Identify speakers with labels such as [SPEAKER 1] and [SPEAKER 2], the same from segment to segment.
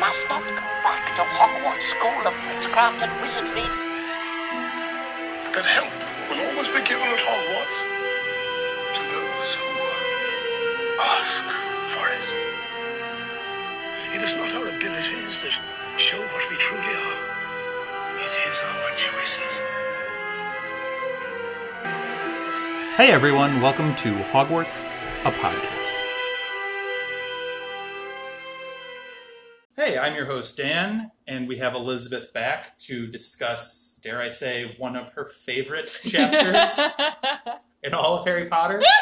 [SPEAKER 1] must not go back to Hogwarts School of Witchcraft and Wizardry.
[SPEAKER 2] That help will always be given at Hogwarts to those who ask for it. It is not our abilities that show what we truly are. It is our choices.
[SPEAKER 3] Hey everyone, welcome to Hogwarts, a podcast. I'm your host Dan, and we have Elizabeth back to discuss, dare I say, one of her favorite chapters in all of Harry Potter.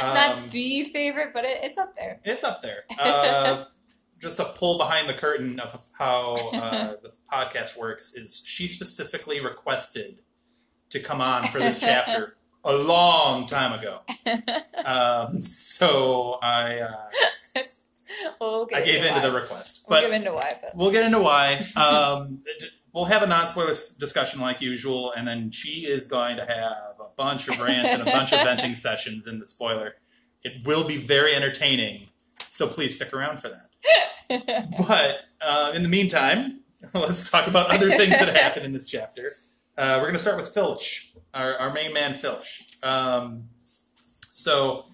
[SPEAKER 3] Um,
[SPEAKER 4] Not the favorite, but it, it's up there.
[SPEAKER 3] It's up there. Uh, just a pull behind the curtain of how uh, the podcast works is she specifically requested to come on for this chapter a long time ago. Um, so I uh,
[SPEAKER 4] We'll
[SPEAKER 3] I gave in to the request,
[SPEAKER 4] We'll get into why, but
[SPEAKER 3] we'll get into why. Um, we'll have a non-spoiler discussion like usual, and then she is going to have a bunch of rants and a bunch of venting sessions in the spoiler. It will be very entertaining, so please stick around for that. But uh, in the meantime, let's talk about other things that happen in this chapter. Uh, we're going to start with Filch, our, our main man, Filch. Um, so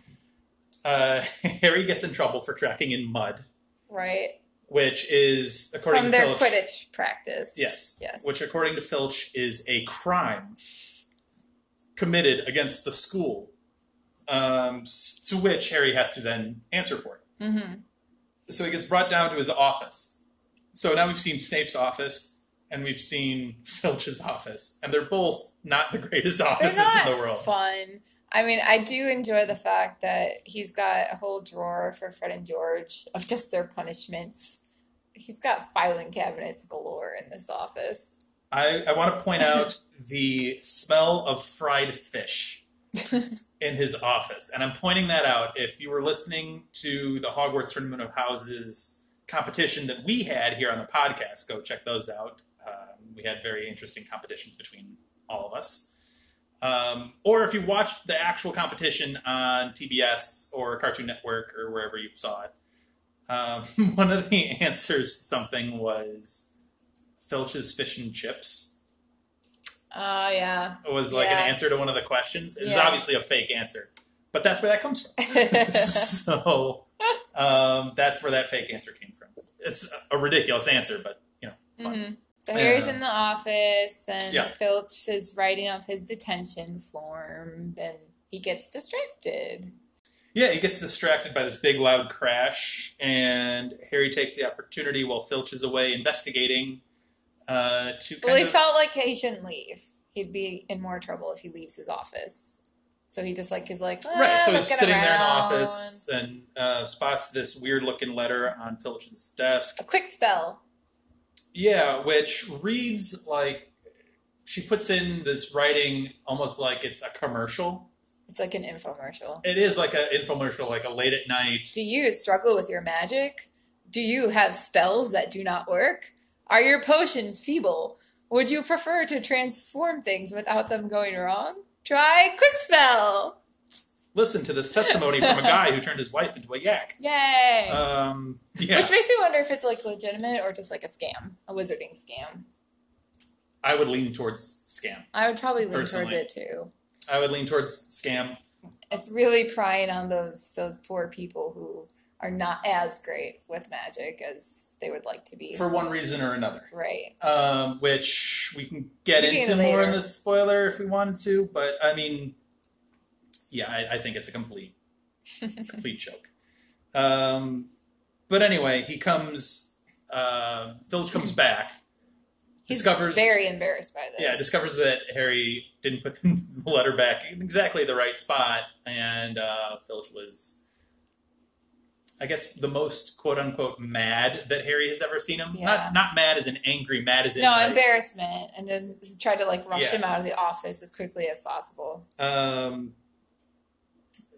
[SPEAKER 3] uh, Harry gets in trouble for tracking in mud,
[SPEAKER 4] right
[SPEAKER 3] which is according
[SPEAKER 4] from
[SPEAKER 3] to
[SPEAKER 4] their
[SPEAKER 3] Filch,
[SPEAKER 4] Quidditch practice.
[SPEAKER 3] Yes.
[SPEAKER 4] yes.
[SPEAKER 3] Which, according to Filch, is a crime committed against the school, um, to which Harry has to then answer for it.
[SPEAKER 4] hmm
[SPEAKER 3] So he gets brought down to his office. So now we've seen Snape's office and we've seen Filch's office, and they're both not the greatest offices in the world.
[SPEAKER 4] fun. I mean, I do enjoy the fact that he's got a whole drawer for Fred and George of just their punishments. He's got filing cabinets galore in this office.
[SPEAKER 3] I, I want to point out the smell of fried fish in his office. And I'm pointing that out. If you were listening to the Hogwarts Tournament of Houses competition that we had here on the podcast, go check those out. Um, we had very interesting competitions between all of us. Um, or if you watched the actual competition on TBS or Cartoon Network or wherever you saw it, um, one of the answers to something was Filch's fish and chips
[SPEAKER 4] Oh yeah.
[SPEAKER 3] It was like
[SPEAKER 4] Yeah.
[SPEAKER 3] an answer to one of the questions. It's
[SPEAKER 4] Yeah.
[SPEAKER 3] obviously a fake answer, but that's where that comes from. so um, that's where that fake answer came from. It's a ridiculous answer, but you know, fun.
[SPEAKER 4] hmm So Harry's in the office, and
[SPEAKER 3] Yeah.
[SPEAKER 4] Filch is writing up his detention form. and he gets distracted.
[SPEAKER 3] Yeah, he gets distracted by this big loud crash, and Harry takes the opportunity while Filch is away investigating uh, to kind
[SPEAKER 4] Well, he
[SPEAKER 3] of
[SPEAKER 4] felt like he shouldn't leave. He'd be in more trouble if he leaves his office. So he just like is like "Ah,
[SPEAKER 3] right. So he's
[SPEAKER 4] looking
[SPEAKER 3] sitting there in the office and uh, spots this weird looking letter on Filch's desk.
[SPEAKER 4] A Kwikspell.
[SPEAKER 3] Yeah, which reads like she puts in this writing almost like it's a commercial.
[SPEAKER 4] It's like an infomercial.
[SPEAKER 3] It is like an infomercial, like a late at night.
[SPEAKER 4] Do you struggle with your magic? Do you have spells that do not work? Are your potions feeble? Would you prefer to transform things without them going wrong? Try Kwikspell.
[SPEAKER 3] Listen to this testimony from a guy who turned his wife into a yak.
[SPEAKER 4] Yay!
[SPEAKER 3] Um, yeah,
[SPEAKER 4] Which makes me wonder if it's like legitimate or just like a scam, a wizarding scam.
[SPEAKER 3] I would lean towards scam.
[SPEAKER 4] I would probably lean
[SPEAKER 3] Personally.
[SPEAKER 4] towards it too.
[SPEAKER 3] I would lean towards scam.
[SPEAKER 4] It's really prying on those those poor people who are not as great with magic as they would like to be.
[SPEAKER 3] for one reason or another.
[SPEAKER 4] right.
[SPEAKER 3] Um, which we can get
[SPEAKER 4] We
[SPEAKER 3] into more in the spoiler if we wanted to, but I mean, yeah, I, I think it's a complete, complete joke. Um, but anyway, he comes. Uh, Filch comes back.
[SPEAKER 4] He's
[SPEAKER 3] discovers
[SPEAKER 4] very embarrassed by this.
[SPEAKER 3] yeah discovers that Harry didn't put the letter back in exactly the right spot, and uh, Filch was. I guess the most quote unquote mad that Harry has ever seen him.
[SPEAKER 4] Yeah.
[SPEAKER 3] Not not mad as in angry, mad as in
[SPEAKER 4] no
[SPEAKER 3] like,
[SPEAKER 4] embarrassment, and just tried to like rush
[SPEAKER 3] Yeah.
[SPEAKER 4] him out of the office as quickly as possible.
[SPEAKER 3] Um,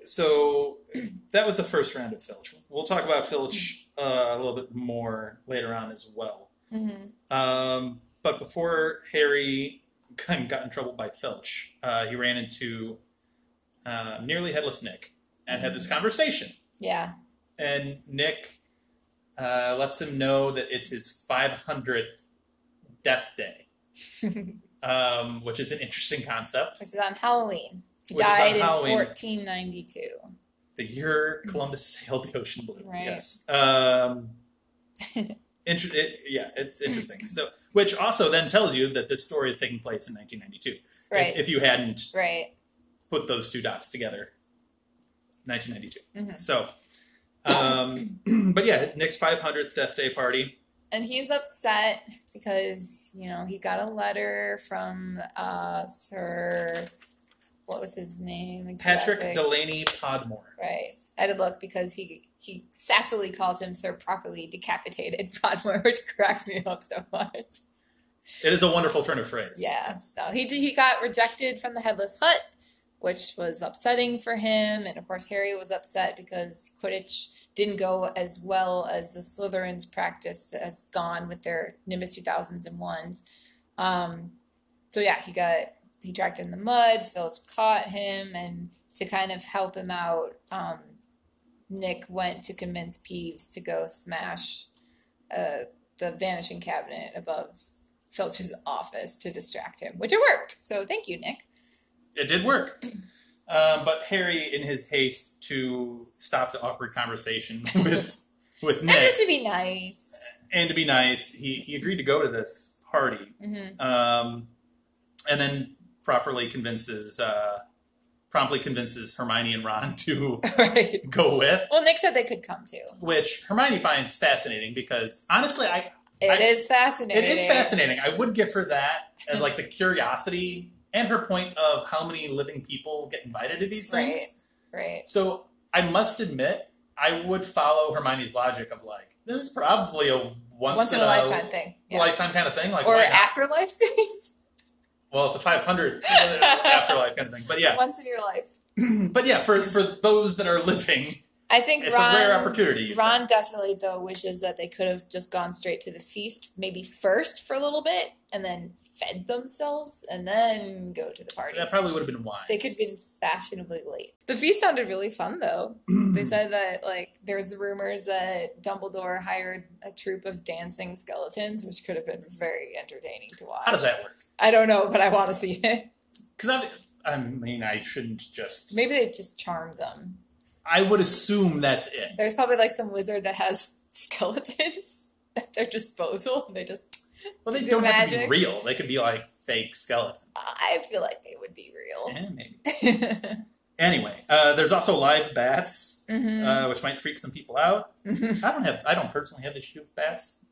[SPEAKER 3] so that was the first round of Filch. We'll talk about Filch uh, a little bit more later on as well.
[SPEAKER 4] hmm
[SPEAKER 3] Um, but before Harry got in trouble by Filch, uh, he ran into uh, nearly headless Nick and had this conversation.
[SPEAKER 4] Yeah,
[SPEAKER 3] And Nick uh, lets him know that it's his 500th death day, um, which is an interesting concept.
[SPEAKER 4] Which is on Halloween.
[SPEAKER 3] Which
[SPEAKER 4] died in
[SPEAKER 3] Halloween.
[SPEAKER 4] 1492.
[SPEAKER 3] The year Columbus sailed the ocean blue.
[SPEAKER 4] Right.
[SPEAKER 3] Yes. Um, inter- it, yeah, it's interesting. So, which also then tells you that this story is taking place in 1992.
[SPEAKER 4] Right.
[SPEAKER 3] If, if you hadn't
[SPEAKER 4] right.
[SPEAKER 3] put those two dots together, 1992.
[SPEAKER 4] Mhm.
[SPEAKER 3] So, um, but yeah, Nick's 500th death day party.
[SPEAKER 4] And he's upset because, you know, he got a letter from uh, Sir. What was his name? Exactly?
[SPEAKER 3] Patrick Delaney Podmore.
[SPEAKER 4] Right. I had to look because he he sassily calls him Sir Properly Decapitated Podmore, which cracks me up so much.
[SPEAKER 3] It is a wonderful turn of phrase.
[SPEAKER 4] Yeah. So he did, he got rejected from the Headless Hunt, which was upsetting for him, and of course Harry was upset because Quidditch didn't go as well as the Slytherins practice has gone with their Nimbus 2000s and ones. Um, so yeah, he got he dragged in the mud. Filch caught him, and to kind of help him out, um, Nick went to convince Peeves to go smash uh, the vanishing cabinet above Filch's office to distract him, which it worked. So thank you, Nick.
[SPEAKER 3] It did work. Um, but Harry, in his haste to stop the awkward conversation with with Nick, And
[SPEAKER 4] just to be nice.
[SPEAKER 3] and to be nice, he, he agreed to go to this party
[SPEAKER 4] hmm
[SPEAKER 3] um, and then properly convinces, uh, promptly convinces Hermione and Ron to
[SPEAKER 4] right.
[SPEAKER 3] go with,
[SPEAKER 4] Well, Nick said they could come too.
[SPEAKER 3] which Hermione finds fascinating because honestly, I
[SPEAKER 4] It
[SPEAKER 3] I-
[SPEAKER 4] is fascinating.
[SPEAKER 3] it is fascinating. I would give her that as like the curiosity and her point of how many living people get invited to these things.
[SPEAKER 4] Right.
[SPEAKER 3] So I must admit, I would follow Hermione's logic of like, this is probably a once,
[SPEAKER 4] Once in a lifetime thing. Yeah.
[SPEAKER 3] lifetime kind of thing. Like,
[SPEAKER 4] or afterlife thing.
[SPEAKER 3] well, it's a 500 afterlife kind of thing. But yeah,
[SPEAKER 4] Once in your life.
[SPEAKER 3] but yeah, for for those that are living,
[SPEAKER 4] I think
[SPEAKER 3] it's
[SPEAKER 4] Ron,
[SPEAKER 3] a rare opportunity.
[SPEAKER 4] Ron
[SPEAKER 3] think.
[SPEAKER 4] definitely though wishes that they could have just gone straight to the feast, maybe first for a little bit, and then fed themselves, and then go to the party.
[SPEAKER 3] That probably would have been wise.
[SPEAKER 4] They could have been fashionably late. The feast sounded really fun though. they said that like there's rumors that Dumbledore hired a troupe of dancing skeletons, which could have been very entertaining to watch.
[SPEAKER 3] How does that work?
[SPEAKER 4] I don't know, but I want to see it.
[SPEAKER 3] Because I, I mean, I shouldn't just.
[SPEAKER 4] Maybe they just charmed them.
[SPEAKER 3] I would assume that's it.
[SPEAKER 4] There's probably like some wizard that has skeletons at their disposal, and they just.
[SPEAKER 3] Well, they
[SPEAKER 4] Do
[SPEAKER 3] don't have to be real. They could be like fake skeletons.
[SPEAKER 4] I feel like they would be real.
[SPEAKER 3] Yeah, maybe. Anyway, uh, there's also live bats,
[SPEAKER 4] Mhm.
[SPEAKER 3] uh, which might freak some people out. I don't have. I don't personally have issue with bats.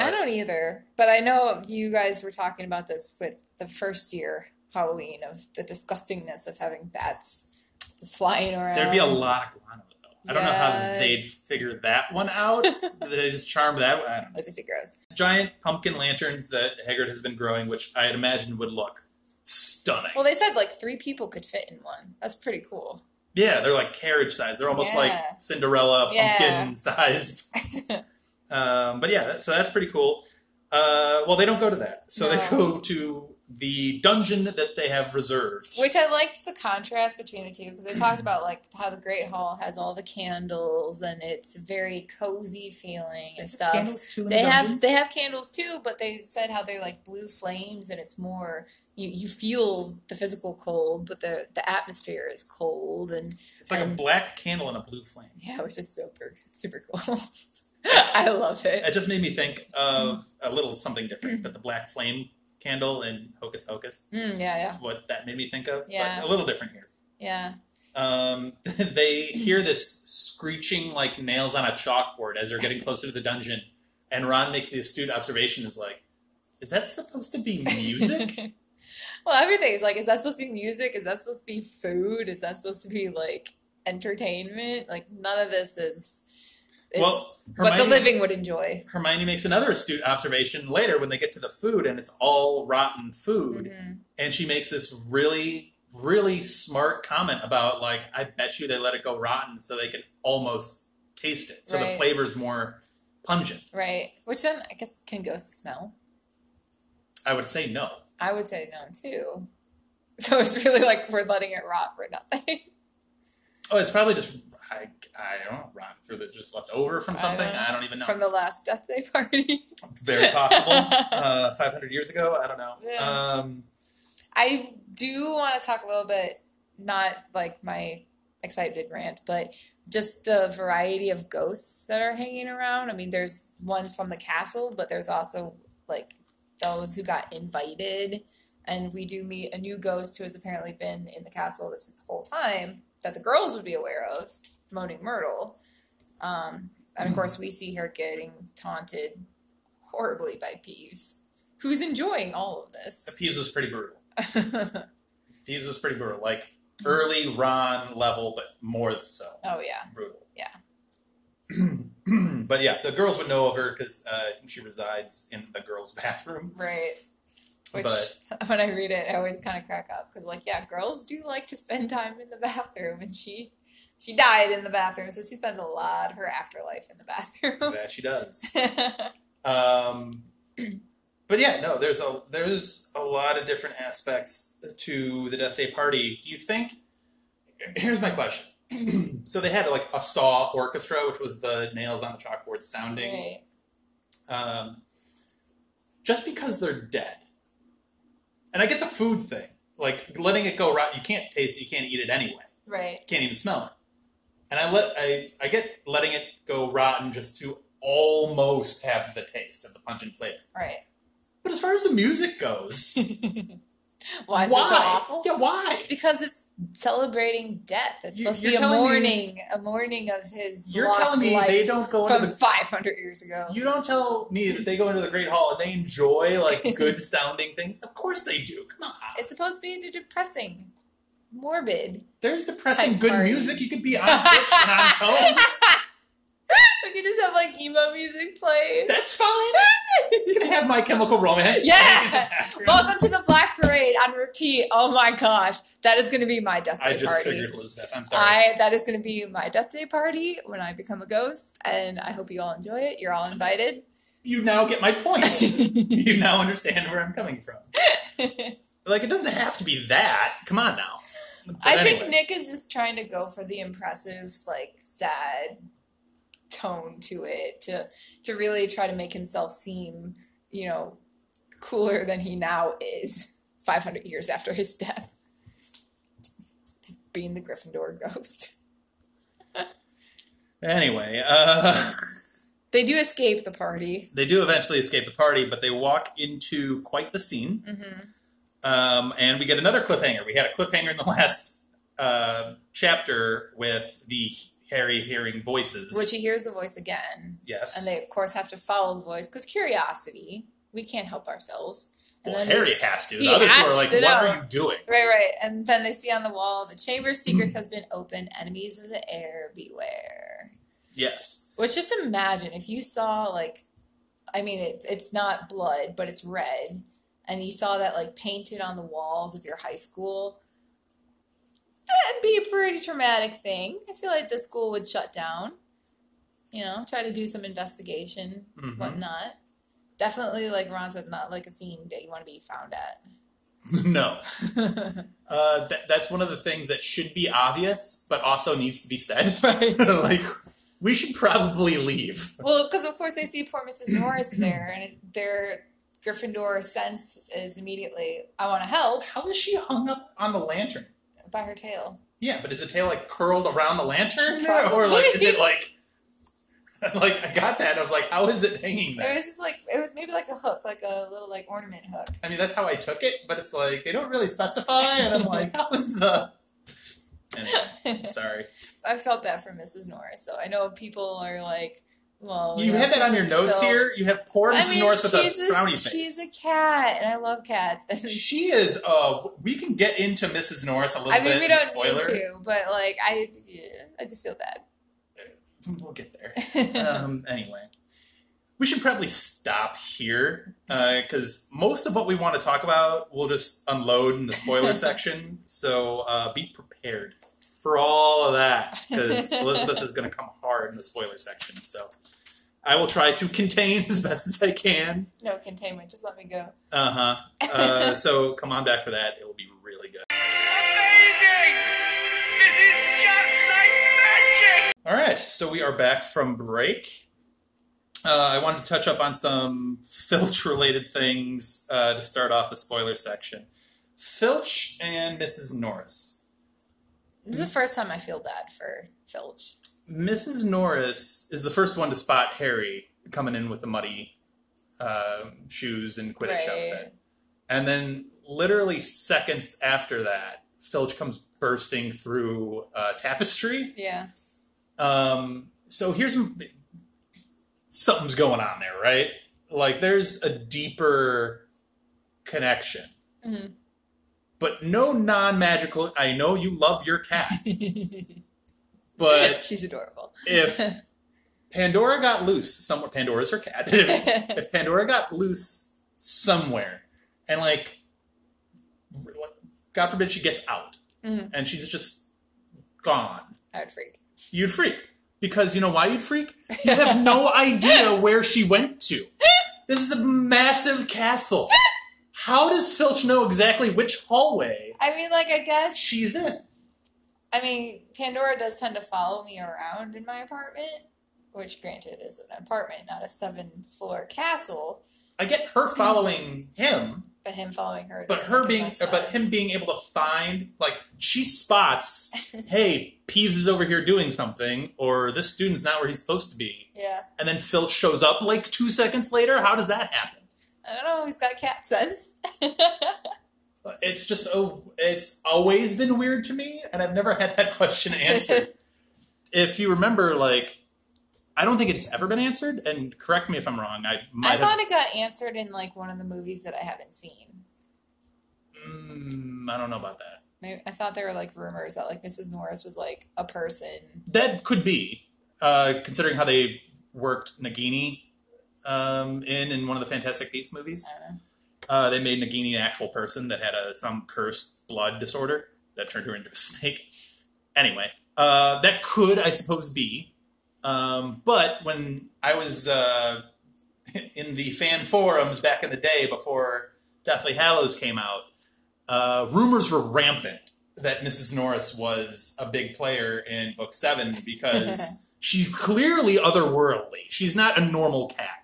[SPEAKER 4] I don't either, but I know you guys were talking about this with the first year Halloween of the disgustingness of having bats just flying around.
[SPEAKER 3] There'd be a lot of guano though. I don't know how they'd figure that one out. They just charm that? I don't know.
[SPEAKER 4] It'd just be gross.
[SPEAKER 3] Giant pumpkin lanterns that Hagrid has been growing, which I'd imagine would look stunning.
[SPEAKER 4] Well, they said like three people could fit in one. That's pretty cool.
[SPEAKER 3] yeah, they're like carriage size. They're almost
[SPEAKER 4] Yeah.
[SPEAKER 3] like Cinderella
[SPEAKER 4] Yeah.
[SPEAKER 3] pumpkin sized. um, but yeah, that- so that's pretty cool. Uh, well, they don't go to that. So they go to the dungeon that they have reserved.
[SPEAKER 4] Which I liked the contrast between the two because they talked about like how the Great Hall has all the candles and it's very cozy feeling and stuff.
[SPEAKER 3] Candles too in
[SPEAKER 4] They
[SPEAKER 3] the
[SPEAKER 4] have
[SPEAKER 3] dungeons?
[SPEAKER 4] they have candles too, but they said how they're like blue flames and it's more you, you feel the physical cold, but the the atmosphere is cold and
[SPEAKER 3] It's like a black candle and a blue flame.
[SPEAKER 4] yeah, which is super super cool. I love it.
[SPEAKER 3] It just made me think of a little something different. That the black flame candle in Hocus Pocus
[SPEAKER 4] Mm, yeah, yeah,
[SPEAKER 3] is what that made me think of.
[SPEAKER 4] Yeah.
[SPEAKER 3] But a little different here.
[SPEAKER 4] yeah.
[SPEAKER 3] Um, they hear this screeching like nails on a chalkboard as they're getting closer to the dungeon, and Ron makes the astute observation: "Is like, is that supposed to be music?"
[SPEAKER 4] well, everything is like, is that supposed to be music? Is that supposed to be food? Is that supposed to be like entertainment? Like none of this is. Is
[SPEAKER 3] Well,
[SPEAKER 4] what the living would enjoy.
[SPEAKER 3] Hermione makes another astute observation later when they get to the food, and it's all rotten food.
[SPEAKER 4] Mhm.
[SPEAKER 3] and she makes this really really smart comment about like i bet you they let it go rotten so they can almost taste it so the flavor's more pungent
[SPEAKER 4] Right. Which then I guess can ghosts smell.
[SPEAKER 3] i would say no
[SPEAKER 4] I would say no too. So it's really like we're letting it rot for nothing.
[SPEAKER 3] oh it's probably just i, I don't know, rotten fruit that's just left over from
[SPEAKER 4] I
[SPEAKER 3] something.
[SPEAKER 4] don't.
[SPEAKER 3] I don't even know.
[SPEAKER 4] From the last Death Day party.
[SPEAKER 3] Very possible. uh, 500 years ago, I don't know.
[SPEAKER 4] Yeah.
[SPEAKER 3] Um,
[SPEAKER 4] I do want to talk a little bit, not like my excited rant, but just the variety of ghosts that are hanging around. I mean, there's ones from the castle, but there's also like those who got invited. And we do meet a new ghost who has apparently been in the castle this whole time that the girls would be aware of, Moaning Myrtle. Um, and of course, we see her getting taunted horribly by Peeves, who's enjoying all of this.
[SPEAKER 3] Peeves was pretty brutal. Peeves was pretty brutal. Like early Ron level, but more so
[SPEAKER 4] oh, yeah.
[SPEAKER 3] brutal.
[SPEAKER 4] Yeah.
[SPEAKER 3] but yeah, the girls would know of her because uh, I think she resides in the girls' bathroom.
[SPEAKER 4] Right. Which,
[SPEAKER 3] But-
[SPEAKER 4] when I read it, I always kind of crack up because, like, yeah, girls do like to spend time in the bathroom, and she she died in the bathroom, so she spends a lot of her afterlife in the bathroom.
[SPEAKER 3] that she does. Um, but yeah, no, there's a there's a lot of different aspects to the Death Day party. Do you think? Here's my question. so they had like a saw orchestra, which was the nails on the chalkboard sounding.
[SPEAKER 4] right.
[SPEAKER 3] Um, just because they're dead, and I get the food thing, like letting it go right. You can't taste it. You can't eat it anyway.
[SPEAKER 4] Right.
[SPEAKER 3] can't even smell it. And I let I I get letting it go rotten just to almost have the taste of the pungent flavor.
[SPEAKER 4] Right.
[SPEAKER 3] But as far as the music goes,
[SPEAKER 4] Why is
[SPEAKER 3] why?
[SPEAKER 4] it so awful?
[SPEAKER 3] Yeah, why?
[SPEAKER 4] Because it's celebrating death. It's
[SPEAKER 3] You-
[SPEAKER 4] supposed to be a
[SPEAKER 3] telling me-
[SPEAKER 4] mourning, a mourning of his
[SPEAKER 3] You're telling me they don't go into
[SPEAKER 4] from
[SPEAKER 3] the
[SPEAKER 4] 500 years ago.
[SPEAKER 3] you don't tell me that they go into the Great Hall and they enjoy like good sounding things. Of course they do. Come on.
[SPEAKER 4] It's supposed to be depressing, morbid.
[SPEAKER 3] There's depressing good
[SPEAKER 4] party.
[SPEAKER 3] music. You could be on pitch and on tone.
[SPEAKER 4] we could just have like emo music playing.
[SPEAKER 3] That's fine. You can have My Chemical Romance.
[SPEAKER 4] Yeah!
[SPEAKER 3] playing in the background.
[SPEAKER 4] Welcome to the Black Parade on repeat. Oh my gosh, that is going to be my death
[SPEAKER 3] I
[SPEAKER 4] day
[SPEAKER 3] just
[SPEAKER 4] party.
[SPEAKER 3] triggered Elizabeth. I'm sorry.
[SPEAKER 4] I that is going to be my death day party when I become a ghost, and I hope you all enjoy it. You're all invited.
[SPEAKER 3] you now get my point. you now understand where I'm coming from. Like, it doesn't have to be that. Come on now. But
[SPEAKER 4] I think. Nick is just trying to go for the impressive, like sad tone to it to to really try to make himself seem, you know, cooler than he now is 500 years after his death. Just being the Gryffindor ghost.
[SPEAKER 3] Anyway, uh,
[SPEAKER 4] They do escape the party.
[SPEAKER 3] they do eventually escape the party, but they walk into quite the scene.
[SPEAKER 4] hmm
[SPEAKER 3] Um, and we get another cliffhanger. We had a cliffhanger in the last uh, chapter with the Harry hearing voices.
[SPEAKER 4] Which he hears the voice again.
[SPEAKER 3] yes.
[SPEAKER 4] And they, of course, have to follow the voice because curiosity. We can't help ourselves. And
[SPEAKER 3] well,
[SPEAKER 4] then
[SPEAKER 3] Harry has to.
[SPEAKER 4] he
[SPEAKER 3] The other two are like, what
[SPEAKER 4] know.
[SPEAKER 3] are you doing?
[SPEAKER 4] Right, right. And then they see on the wall, the chamber of secrets has been opened. Enemies of the heir, beware.
[SPEAKER 3] Yes.
[SPEAKER 4] Which just imagine if you saw like, I mean, it's it's not blood, but it's red, and you saw that like painted on the walls of your high school. That'd be a pretty traumatic thing. I feel like the school would shut down. You know, try to do some investigation,
[SPEAKER 3] Mhm.
[SPEAKER 4] whatnot. Definitely, like Ron said, not like a scene that you want to be found at.
[SPEAKER 3] no. Uh, th- that's one of the things that should be obvious, but also needs to be said.
[SPEAKER 4] right.
[SPEAKER 3] like, we should probably leave.
[SPEAKER 4] Well, because of course they see poor Mrs. Norris there, and their Gryffindor sense is immediately, "I want to help."
[SPEAKER 3] How is she hung up on the lantern?
[SPEAKER 4] By her tail.
[SPEAKER 3] Yeah, but is the tail like curled around the lantern,
[SPEAKER 4] Probably.
[SPEAKER 3] or like is it like? like I got that. and I was like, how is it hanging there?"
[SPEAKER 4] It
[SPEAKER 3] there?
[SPEAKER 4] was just like it was maybe like a hook, like a little like ornament hook.
[SPEAKER 3] I mean, that's how I took it, but it's like they don't really specify, and I'm like, how is the? Anyway, sorry.
[SPEAKER 4] I felt bad for Mrs. Norris, so I know people are like, "Well,
[SPEAKER 3] You have that on your notes
[SPEAKER 4] filled.
[SPEAKER 3] here. You have poor
[SPEAKER 4] I
[SPEAKER 3] Mrs.
[SPEAKER 4] mean,
[SPEAKER 3] North with a
[SPEAKER 4] she's
[SPEAKER 3] frowny
[SPEAKER 4] a,
[SPEAKER 3] face.
[SPEAKER 4] she's a cat, and I love cats.
[SPEAKER 3] She is. Uh, we can get into Mrs. Norris a little bit.
[SPEAKER 4] I mean,
[SPEAKER 3] bit.
[SPEAKER 4] we don't
[SPEAKER 3] spoiler.
[SPEAKER 4] need to, but like, I, yeah, I just feel bad.
[SPEAKER 3] We'll get there. um, anyway, we should probably stop here because most of what we want to talk about we'll just unload in the spoiler section. So uh, be prepared for all of that because Elizabeth is going to come hard in the spoiler section. So I will try to contain as best as I can.
[SPEAKER 4] no containment, just let me go.
[SPEAKER 3] Uh-huh. Uh So come on back for that. It will be really good.
[SPEAKER 2] Amazing! This is just like magic!
[SPEAKER 3] All right. so we are back from break. Uh, I wanted to touch up on some Filch related things uh, to start off the spoiler section. Filch and Mrs. Norris.
[SPEAKER 4] This is the first time I feel bad for Filch.
[SPEAKER 3] Mrs. Norris is the first one to spot Harry coming in with the muddy uh, shoes and Quidditch
[SPEAKER 4] Right.
[SPEAKER 3] outfit. And then, literally seconds after that, Filch comes bursting through uh, tapestry.
[SPEAKER 4] Yeah.
[SPEAKER 3] Um, so here's something's going on there, right? Like there's a deeper connection,
[SPEAKER 4] Mhm.
[SPEAKER 3] But no non-magical. I know you love your cat, but
[SPEAKER 4] She's adorable.
[SPEAKER 3] if Pandora got loose somewhere, Pandora's her cat. if, Pandora got loose somewhere, and like, God forbid she gets out,
[SPEAKER 4] Mhm.
[SPEAKER 3] and she's just gone,
[SPEAKER 4] I would freak.
[SPEAKER 3] you'd freak. Because you know why you'd freak? You have no idea where she went to. This is a massive castle. How does Filch know exactly which hallway
[SPEAKER 4] I mean, like, I guess.
[SPEAKER 3] she's in?
[SPEAKER 4] I mean, Pandora does tend to follow me around in my apartment, which, granted, is an apartment, not a seven floor castle.
[SPEAKER 3] I get her following him,
[SPEAKER 4] But him following her.
[SPEAKER 3] but
[SPEAKER 4] doesn't
[SPEAKER 3] her
[SPEAKER 4] make
[SPEAKER 3] being,
[SPEAKER 4] much
[SPEAKER 3] but
[SPEAKER 4] sense.
[SPEAKER 3] him being able to find, like, she spots, hey, Peeves is over here doing something, or this student's not where he's supposed to be,
[SPEAKER 4] Yeah.
[SPEAKER 3] and then Filch shows up like two seconds later. How does that happen?
[SPEAKER 4] I don't know. He's got cat sense.
[SPEAKER 3] It's just oh, it's always been weird to me, and I've never had that question answered. if you remember, like, I don't think it's ever been answered. And correct me if I'm wrong. I might
[SPEAKER 4] I
[SPEAKER 3] have.
[SPEAKER 4] thought it got answered in like one of the movies that I haven't seen.
[SPEAKER 3] Mm, I don't know about that.
[SPEAKER 4] Maybe, I thought there were like rumors that like Mrs. Norris was like a person.
[SPEAKER 3] That could be, uh, considering how they worked Nagini um, in in one of the Fantastic Beasts movies.
[SPEAKER 4] I don't know.
[SPEAKER 3] Uh, they made Nagini an actual person that had a some cursed blood disorder that turned her into a snake. Anyway, uh, that could, I suppose, be. Um, but when I was uh, in the fan forums back in the day before Deathly Hallows came out, uh, rumors were rampant that Mrs. Norris was a big player in Book Seven because she's clearly otherworldly. She's not a normal cat.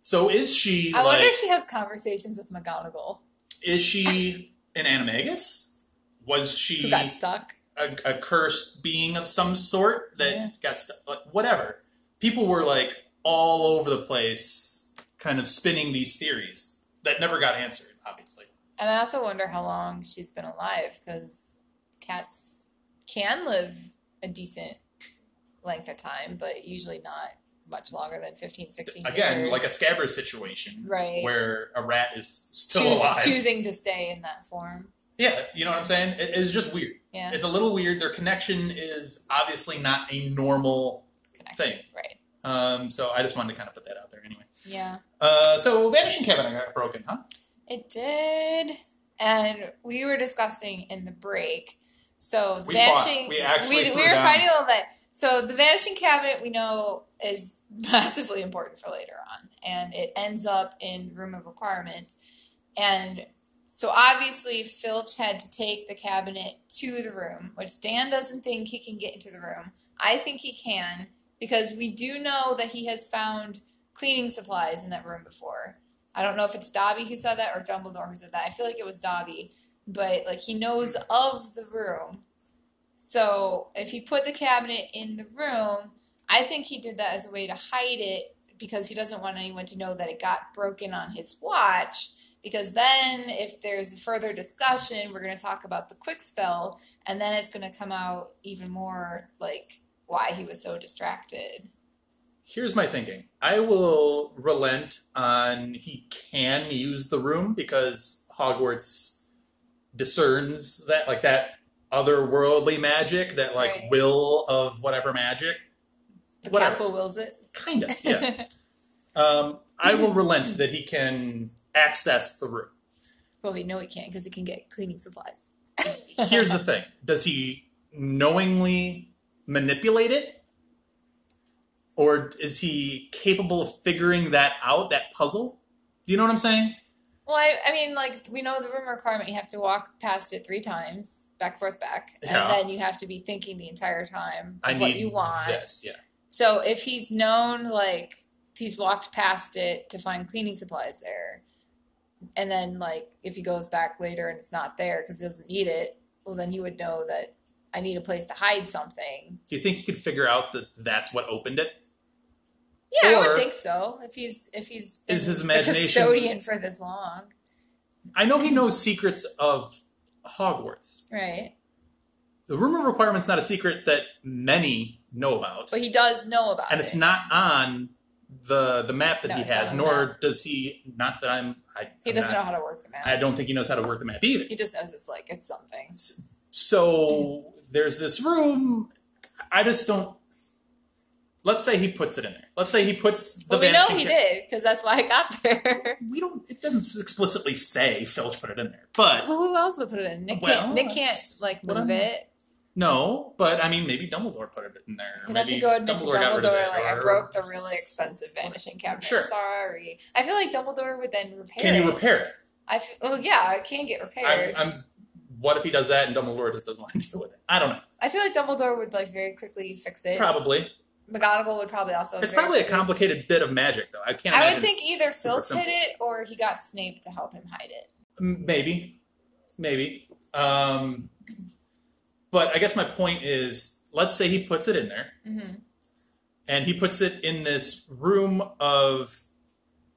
[SPEAKER 3] So is she
[SPEAKER 4] I
[SPEAKER 3] like?
[SPEAKER 4] wonder if she has conversations with McGonagall,
[SPEAKER 3] Is she an animagus? Was
[SPEAKER 4] who
[SPEAKER 3] she
[SPEAKER 4] got stuck.
[SPEAKER 3] a, a cursed being of some sort that
[SPEAKER 4] Yeah.
[SPEAKER 3] got stuck? Like, whatever. People were like all over the place, kind of spinning these theories that never got answered. Obviously,
[SPEAKER 4] And I also wonder how long she's been alive because cats can live a decent length of time, but usually not much longer than 15, 16
[SPEAKER 3] again,
[SPEAKER 4] years.
[SPEAKER 3] like a Scabbers situation,
[SPEAKER 4] Right.
[SPEAKER 3] Where a rat is still
[SPEAKER 4] Choose-
[SPEAKER 3] alive.
[SPEAKER 4] choosing to stay in that form.
[SPEAKER 3] Yeah, you know what I'm saying? It, it's just weird.
[SPEAKER 4] Yeah.
[SPEAKER 3] It's a little weird. Their connection is obviously not a normal
[SPEAKER 4] connection.
[SPEAKER 3] thing.
[SPEAKER 4] Right.
[SPEAKER 3] Um, so I just wanted to kind of put that out there anyway.
[SPEAKER 4] Yeah.
[SPEAKER 3] Uh, so Vanishing Cabinet got broken, huh?
[SPEAKER 4] It did. And we were discussing in the break. So
[SPEAKER 3] We fought.
[SPEAKER 4] vanishing
[SPEAKER 3] We actually
[SPEAKER 4] we, we were
[SPEAKER 3] down.
[SPEAKER 4] fighting a little bit. So the vanishing cabinet we know is massively important for later on. And it ends up in the room of requirements. And so obviously Filch had to take the cabinet to the room, which Dan doesn't think he can get into the room. I think he can, because we do know that he has found cleaning supplies in that room before. I don't know if it's Dobby who said that or Dumbledore who said that. I feel like it was Dobby, but like he knows of the room. So if he put the cabinet in the room, I think he did that as a way to hide it because he doesn't want anyone to know that it got broken on his watch. Because then, if there's further discussion, we're going to talk about the Kwikspell, and then it's going to come out even more like why he was so distracted.
[SPEAKER 3] Here's my thinking. I will relent on he can use the room because Hogwarts discerns that like that otherworldly magic, that like
[SPEAKER 4] Right.
[SPEAKER 3] will of whatever magic.
[SPEAKER 4] The
[SPEAKER 3] Whatever.
[SPEAKER 4] castle wills it.
[SPEAKER 3] Kind of, yeah. um, I will relent that he can access the room.
[SPEAKER 4] well, we know he can't because he can get cleaning supplies.
[SPEAKER 3] Here's the thing: Does he knowingly manipulate it, or is he capable of figuring that out? That puzzle. Do you know what I'm saying?
[SPEAKER 4] Well, I, I mean, like we know the room requirement. You have to walk past it three times, back, forth, back, and
[SPEAKER 3] Yeah.
[SPEAKER 4] then you have to be thinking the entire time of
[SPEAKER 3] I
[SPEAKER 4] what you want.
[SPEAKER 3] this. Yeah.
[SPEAKER 4] So if he's known, like he's walked past it to find cleaning supplies there, and then like if he goes back later and it's not there because he doesn't need it, well then he would know that I need a place to hide something.
[SPEAKER 3] Do you think he could figure out that that's what opened it?
[SPEAKER 4] Yeah, I would think so. If he's if he's
[SPEAKER 3] Is
[SPEAKER 4] been
[SPEAKER 3] his
[SPEAKER 4] the
[SPEAKER 3] imagination-
[SPEAKER 4] custodian for this long,
[SPEAKER 3] I know he knows secrets of Hogwarts.
[SPEAKER 4] right?
[SPEAKER 3] The room of requirement's not a secret that many know about,
[SPEAKER 4] But he does know about
[SPEAKER 3] and
[SPEAKER 4] it.
[SPEAKER 3] it's not on the the map that
[SPEAKER 4] No,
[SPEAKER 3] he has. Nor does he. Not that I'm. I,
[SPEAKER 4] he
[SPEAKER 3] I'm
[SPEAKER 4] doesn't
[SPEAKER 3] not-
[SPEAKER 4] know how to work the map.
[SPEAKER 3] I don't think he knows how to work the map either.
[SPEAKER 4] He just knows it's like it's something.
[SPEAKER 3] So there's this room. I just don't. Let's say he puts it in there. Let's say he puts the.
[SPEAKER 4] Well, we know he did because that's why I got there.
[SPEAKER 3] We don't. It doesn't explicitly say Filch put it in there, but
[SPEAKER 4] well, who else would put it in? Nick
[SPEAKER 3] Well,
[SPEAKER 4] can't. Nick can't like move it.
[SPEAKER 3] no. But I mean, maybe Dumbledore put it in there.
[SPEAKER 4] He'd have to go admit to
[SPEAKER 3] rid of
[SPEAKER 4] Dumbledore, like I broke the really expensive vanishing cabinet.
[SPEAKER 3] Sure.
[SPEAKER 4] Sorry. I feel like Dumbledore would then repair
[SPEAKER 3] Can
[SPEAKER 4] it.
[SPEAKER 3] Can you repair it?
[SPEAKER 4] I feel, well, yeah, it can get
[SPEAKER 3] I'm,
[SPEAKER 4] repaired.
[SPEAKER 3] I'm. What if he does that and Dumbledore just doesn't want to deal with it? I don't know.
[SPEAKER 4] I feel like Dumbledore would like very quickly fix it.
[SPEAKER 3] Probably.
[SPEAKER 4] McGonagall would probably also.
[SPEAKER 3] It's probably a complicated bit of magic, though. I can't.
[SPEAKER 4] I would think either Filch hid it or he got Snape to help him hide it.
[SPEAKER 3] Maybe, maybe. Um, but I guess my point is, let's say he puts it in there,
[SPEAKER 4] hmm
[SPEAKER 3] and he puts it in this room of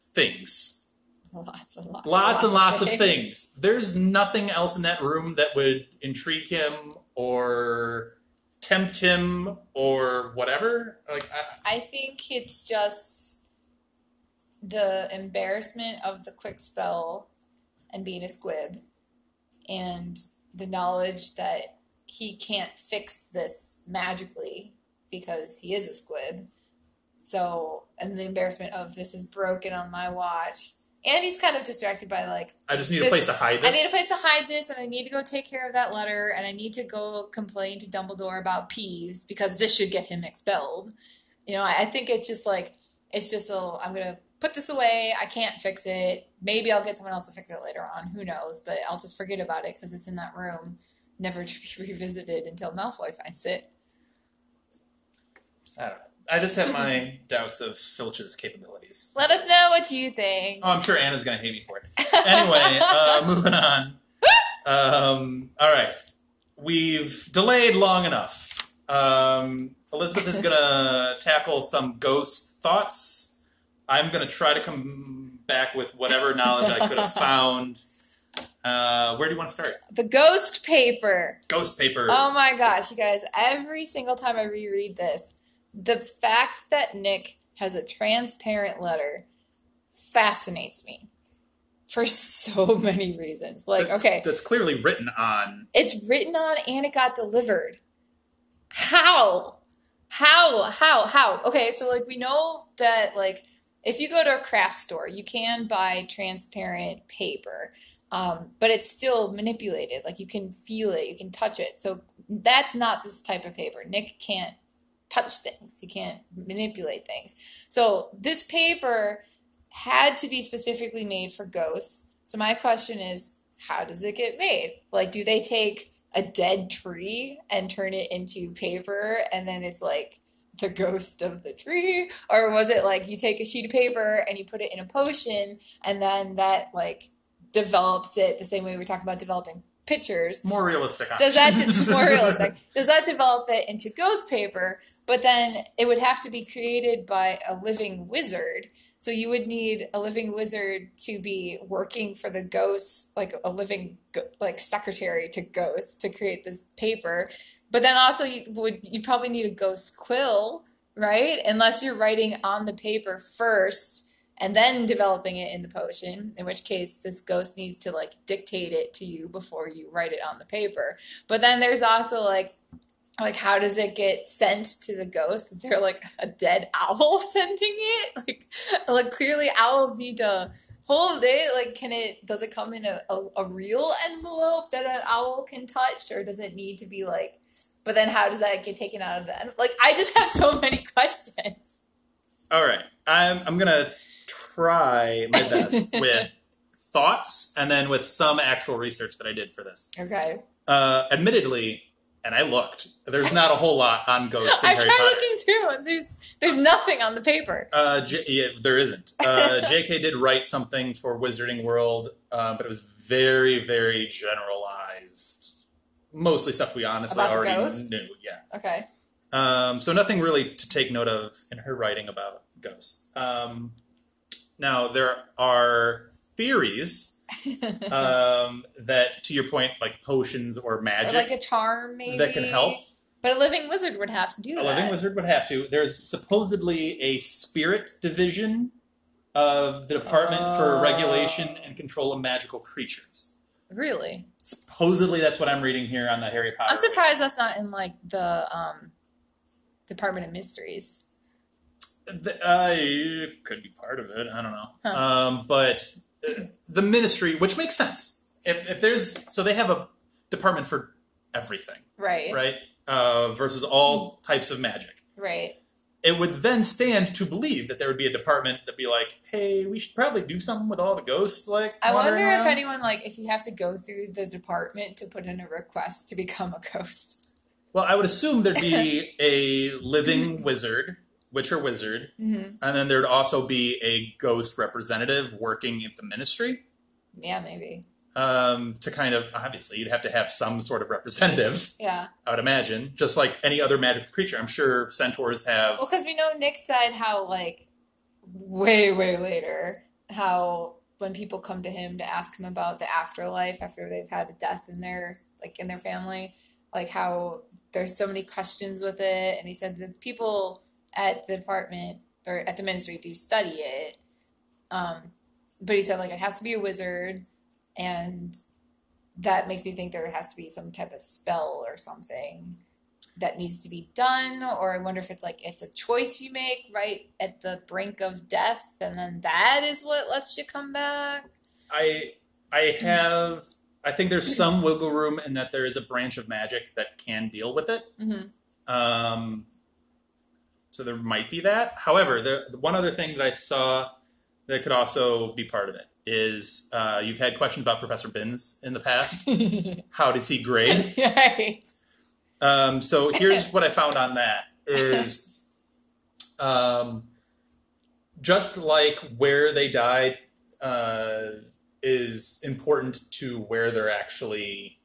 [SPEAKER 3] things,
[SPEAKER 4] Lots and lots.
[SPEAKER 3] lots and lots of things. There's nothing else in that room that would intrigue him or tempt him or whatever. Like, I,
[SPEAKER 4] I think it's just the embarrassment of the Kwikspell and being a squib and the knowledge that he can't fix this magically because he is a squib. So, and the embarrassment of this is broken on my watch. And he's kind of distracted by like
[SPEAKER 3] I just need a place to hide this.
[SPEAKER 4] I need a place to hide this, and I need to go take care of that letter, and I need to go complain to Dumbledore about Peeves because this should get him expelled. You know, I, I think it's just like it's just a I'm gonna put this away. I can't fix it. Maybe I'll get someone else to fix it later on. Who knows? But I'll just forget about it because it's in that room, never to be revisited until Malfoy finds it.
[SPEAKER 3] I don't know. I just have my doubts of Filch's capabilities.
[SPEAKER 4] Let us know what you think.
[SPEAKER 3] Oh, I'm sure Anna's going to hate me for it. Anyway, uh, moving on. Um, all right. We've delayed long enough. Um, Elizabeth is going to tackle some ghost thoughts. I'm going to try to come back with whatever knowledge I could have found. Uh, where do you want to start?
[SPEAKER 4] The ghost paper.
[SPEAKER 3] Ghost paper.
[SPEAKER 4] Oh my gosh, you guys, every single time I reread this, the fact that Nick has a transparent letter fascinates me for so many reasons. Like,
[SPEAKER 3] That's-
[SPEAKER 4] okay,
[SPEAKER 3] That's clearly written on.
[SPEAKER 4] it's written on and it got delivered. How? How? How? How? Okay, so like we know that like if you go to a craft store, you can buy transparent paper, um, but it's still manipulated. Like you can feel it, you can touch it. So that's not this type of paper. Nick can't touch things. you can't manipulate things. So this paper had to be specifically made for ghosts. So my question is, how does it get made? Like, do they take a dead tree and turn it into paper and then it's like the ghost of the tree? Or was it like you take a sheet of paper and you put it in a potion and then that like develops it the same way we talk about developing pictures?
[SPEAKER 3] More realistic.
[SPEAKER 4] Does that it's more realistic? Does that develop it into ghost paper? But then it would have to be created by a living wizard. So you would need a living wizard to be working for the ghosts, like a living like secretary to ghosts to create this paper. But then also you would you probably need a ghost quill, right? Unless you're writing on the paper first and then developing it in the potion, in which case this ghost needs to like dictate it to you before you write it on the paper. But then there's also like like how does it get sent to the ghost? Is there like a dead owl sending it? Like like clearly owls need to hold it. Like can it does it come in a, a, a real envelope that an owl can touch or does it need to be like but then how does that get taken out of the like I just have so many questions.
[SPEAKER 3] All right. I'm, I'm to try my best with thoughts and then with some actual research that I did for this.
[SPEAKER 4] Okay.
[SPEAKER 3] Uh, admittedly, and I looked, there's not a whole lot on ghosts
[SPEAKER 4] I've
[SPEAKER 3] Harry
[SPEAKER 4] tried
[SPEAKER 3] Potter.
[SPEAKER 4] looking too, there's There's nothing on the paper.
[SPEAKER 3] Uh, J- yeah, there isn't. Uh, J.K. did write something for Wizarding World, uh, but it was very, very generalized. Mostly stuff we honestly
[SPEAKER 4] About
[SPEAKER 3] already
[SPEAKER 4] ghost?
[SPEAKER 3] knew. Yeah.
[SPEAKER 4] Okay.
[SPEAKER 3] Um, so nothing really to take note of in her writing about ghosts. Um, now there are theories um, that, to your point, like potions or
[SPEAKER 4] Or
[SPEAKER 3] magic
[SPEAKER 4] like a charm, maybe
[SPEAKER 3] that can help.
[SPEAKER 4] But a living wizard would have to do
[SPEAKER 3] A
[SPEAKER 4] that.
[SPEAKER 3] living wizard would have to. There's supposedly a spirit division of the Department for
[SPEAKER 4] Oh.
[SPEAKER 3] Regulation and Control of Magical Creatures.
[SPEAKER 4] Really?
[SPEAKER 3] Supposedly, that's what I'm reading here on the Harry Potter.
[SPEAKER 4] I'm surprised that's not in like the um, Department of Mysteries.
[SPEAKER 3] Uh, it could be part of it. I don't know.
[SPEAKER 4] Huh.
[SPEAKER 3] Um, but uh, the ministry, which makes sense, if if there's so they have a department for everything,
[SPEAKER 4] Right.
[SPEAKER 3] right? Uh, versus all types of magic.
[SPEAKER 4] Right.
[SPEAKER 3] It would then stand to believe that there would be a department that'd be like, "Hey, we should probably do something with all the ghosts." Like,
[SPEAKER 4] I wonder if
[SPEAKER 3] around."
[SPEAKER 4] anyone like if you have to go through the department to put in a request to become a ghost.
[SPEAKER 3] Well, I would assume there'd be a living wizard, witcher wizard,
[SPEAKER 4] Mm-hmm.
[SPEAKER 3] and then there'd also be a ghost representative working at the ministry.
[SPEAKER 4] Yeah, maybe.
[SPEAKER 3] um, to kind of obviously you'd have to have some sort of representative,
[SPEAKER 4] Yeah.
[SPEAKER 3] I would imagine, just like any other magical creature. I'm sure centaurs have.
[SPEAKER 4] Well, because we know Nick said how like way way later how when people come to him to ask him about the afterlife after they've had a death in their like in their family, like how there's so many questions with it, and he said that people at the department or at the ministry to study it, um, but he said like it has to be a wizard, and that makes me think there has to be some type of spell or something that needs to be done or i wonder if it's like it's a choice you make right at the brink of death and then that is what lets you come back
[SPEAKER 3] I I have. I think there's some wiggle room in that there is a branch of magic that can deal with it.
[SPEAKER 4] mm-hmm.
[SPEAKER 3] Um, so there might be that. However, the, the one other thing that I saw that could also be part of it is uh, you've had questions about Professor Binns in the past. How does he grade?
[SPEAKER 4] right
[SPEAKER 3] Um, so here's what I found on that is um, just like where they died uh, is important to where they're actually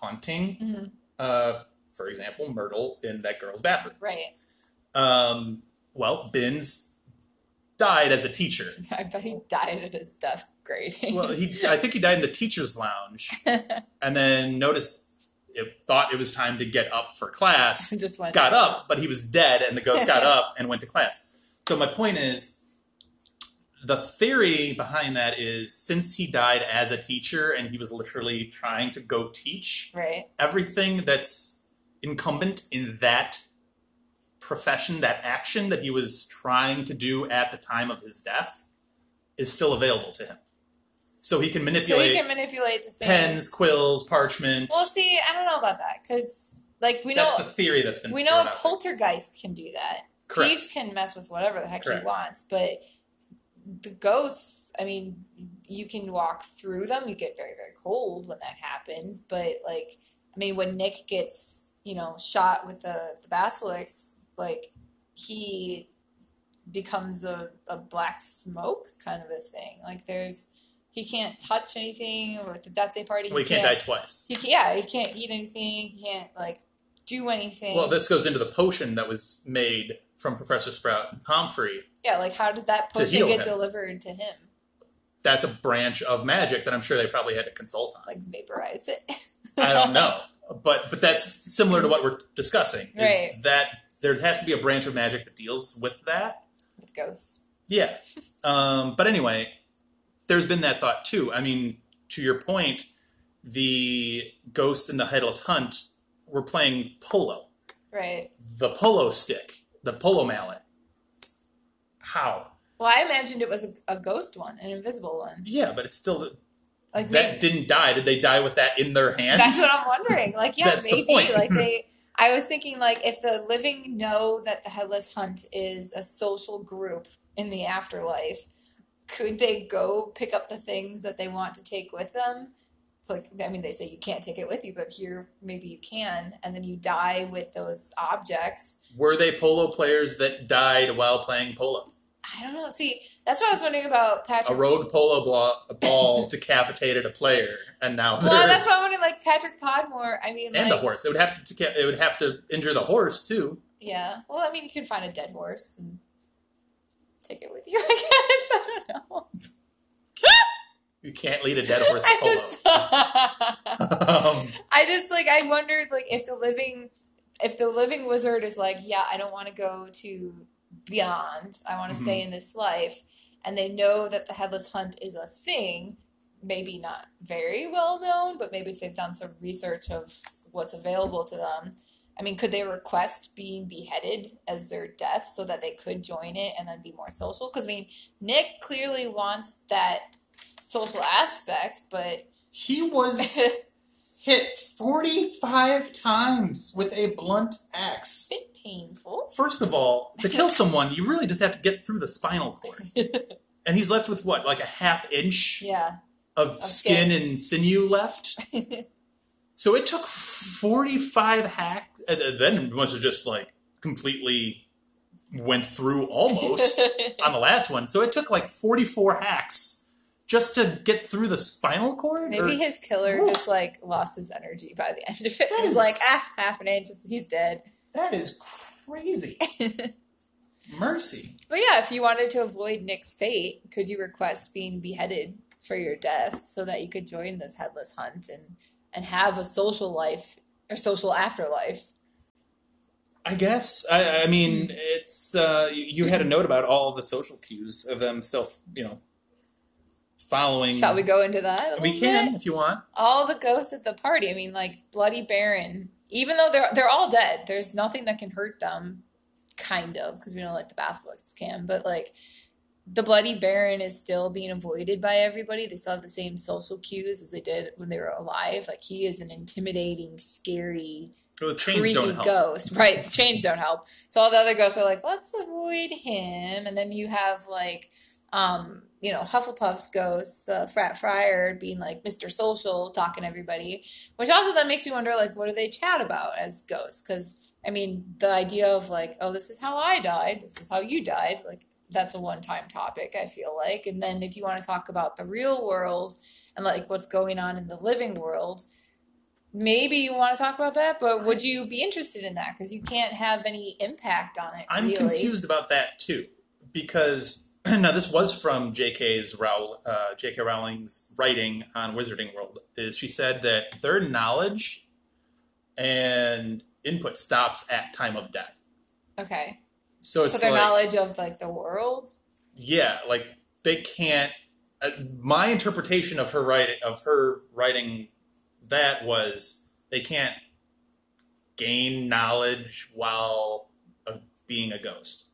[SPEAKER 3] haunting.
[SPEAKER 4] Mhm.
[SPEAKER 3] Uh, for example, Myrtle in that girl's bathroom.
[SPEAKER 4] right
[SPEAKER 3] Um, well, Binns died as a teacher.
[SPEAKER 4] i bet he died at his desk grading
[SPEAKER 3] Well, he I think he died in the teacher's lounge, and then noticed it thought it was time to get up for class.
[SPEAKER 4] just went
[SPEAKER 3] got up, but he was dead, and the ghost got up and went to class. So my point is, the theory behind that is since he died as a teacher and he was literally trying to go teach,
[SPEAKER 4] right
[SPEAKER 3] everything that's incumbent in that profession, that action that he was trying to do at the time of his death, is still available to him. So he can manipulate.
[SPEAKER 4] so you can manipulate the things.
[SPEAKER 3] pens, quills, parchment.
[SPEAKER 4] well see i don't know about that because like we know
[SPEAKER 3] that's the theory that's been
[SPEAKER 4] we know a
[SPEAKER 3] out there.
[SPEAKER 4] poltergeist can do that
[SPEAKER 3] Correct.
[SPEAKER 4] Peeves can mess with whatever the heck
[SPEAKER 3] Correct.
[SPEAKER 4] he wants, but the ghosts, I mean, you can walk through them. You get very, very cold when that happens. But, like, I mean, when Nick gets, you know, shot with the, the basilisk, like, he becomes a, a black smoke kind of a thing. Like, there's, he can't touch anything with the death day party.
[SPEAKER 3] well, he can't die twice.
[SPEAKER 4] He can, yeah, he can't eat anything. He can't, like, do anything.
[SPEAKER 3] Well, this goes into the potion that was made from Professor Sprout and Pomfrey.
[SPEAKER 4] Yeah, like how did that potion get
[SPEAKER 3] him.
[SPEAKER 4] delivered to him?
[SPEAKER 3] That's a branch of magic that I'm sure they probably had to consult on.
[SPEAKER 4] Like vaporize it?
[SPEAKER 3] I don't know, but but that's similar to what we're discussing. Is
[SPEAKER 4] Right.
[SPEAKER 3] That there has to be a branch of magic that deals with that.
[SPEAKER 4] With ghosts.
[SPEAKER 3] Yeah. Um, but anyway, there's been that thought too. I mean, to your point, the ghosts in the Headless Hunt were playing polo.
[SPEAKER 4] Right.
[SPEAKER 3] The polo stick, the polo mallet. How?
[SPEAKER 4] Well, I imagined it was a, a ghost one, an invisible one.
[SPEAKER 3] Yeah, but it's still
[SPEAKER 4] Like
[SPEAKER 3] that
[SPEAKER 4] maybe
[SPEAKER 3] didn't die. Did they die with that in their hand?
[SPEAKER 4] that's what I'm wondering. Like, yeah, maybe. Like they I was thinking like if the living know that the headless hunt is a social group in the afterlife, could they go pick up the things that they want to take with them? like I mean they say you can't take it with you, but here maybe you can, and then you die with those objects.
[SPEAKER 3] Were they polo players that died while playing polo?
[SPEAKER 4] I don't know. See, that's what I was wondering about Patrick.
[SPEAKER 3] A rogue polo ball, ball decapitated a player, and now
[SPEAKER 4] well,
[SPEAKER 3] they're-
[SPEAKER 4] that's why I'm wondering, like Patrick Podmore. I mean,
[SPEAKER 3] and
[SPEAKER 4] like,
[SPEAKER 3] the horse. It would have to deca- it would have to injure the horse too.
[SPEAKER 4] Yeah. Well, I mean, you can find a dead horse and take it with you. I guess I don't know.
[SPEAKER 3] You can't lead a dead horse to
[SPEAKER 4] I
[SPEAKER 3] polo.
[SPEAKER 4] just,
[SPEAKER 3] um,
[SPEAKER 4] I just like I wondered like if the living if the living wizard is like yeah I don't want to go to beyond I want to stay mm-hmm. in this life and they know that the headless hunt is a thing maybe not very well known but maybe if they've done some research of what's available to them. I mean could they request being beheaded as their death so that they could join it and then be more social? Because I mean Nick clearly wants that social aspect but
[SPEAKER 3] he was hit forty-five times with a blunt axe.
[SPEAKER 4] bit painful.
[SPEAKER 3] First of all, to kill someone, you really just have to get through the spinal cord. And he's left with what, like a half inch
[SPEAKER 4] Yeah.
[SPEAKER 3] of skin and sinew left? So it took 45 hacks, and then it must have just like completely went through almost on the last one. So it took like 44 hacks just to get through the spinal cord?
[SPEAKER 4] Maybe
[SPEAKER 3] Or-
[SPEAKER 4] his killer
[SPEAKER 3] Oof.
[SPEAKER 4] just like lost his energy by the end of it.
[SPEAKER 3] That
[SPEAKER 4] was like, ah, half an inch, he's dead.
[SPEAKER 3] that is crazy. Mercy.
[SPEAKER 4] But yeah, if you wanted to avoid Nick's fate, could you request being beheaded for your death so that you could join this headless hunt and and have a social life or social afterlife?
[SPEAKER 3] I guess. I, I mean, it's. Uh, you you had a note about all the social cues of them still, you know, following.
[SPEAKER 4] Shall we go into that?
[SPEAKER 3] We can,
[SPEAKER 4] bit?
[SPEAKER 3] if you want.
[SPEAKER 4] all the ghosts at the party. I mean, like Bloody Baron. Even though they're they're all dead, there's nothing that can hurt them. Kind of, because we know like the basilisks can, but like the Bloody Baron is still being avoided by everybody. They still have the same social cues as they did when they were alive. Like he is an intimidating, scary,
[SPEAKER 3] So the chains
[SPEAKER 4] creepy
[SPEAKER 3] don't help.
[SPEAKER 4] ghost. Right, the chains don't help. So all the other ghosts are like, let's avoid him. And then you have like, um, you know, Hufflepuff's ghost, the frat friar, being like Mr. Social, talking to everybody. Which also then makes me wonder, like, what do they chat about as ghosts? Because I mean, the idea of like, oh, this is how I died. This is how you died. Like, that's a one-time topic. I feel like. And then if you want to talk about the real world and like what's going on in the living world maybe you want to talk about that, but would you be interested in that? Because you can't have any impact on it.
[SPEAKER 3] I'm
[SPEAKER 4] really.
[SPEAKER 3] confused about that too, because now this was from J.K.'s uh, J.K. Rowling's writing on Wizarding World. Is she said that their knowledge and input stops at time of death.
[SPEAKER 4] Okay,
[SPEAKER 3] So it's
[SPEAKER 4] so their
[SPEAKER 3] like,
[SPEAKER 4] knowledge of like the world.
[SPEAKER 3] yeah, like they can't. Uh, my interpretation of her writing of her writing that was they can't gain knowledge while uh, being a ghost.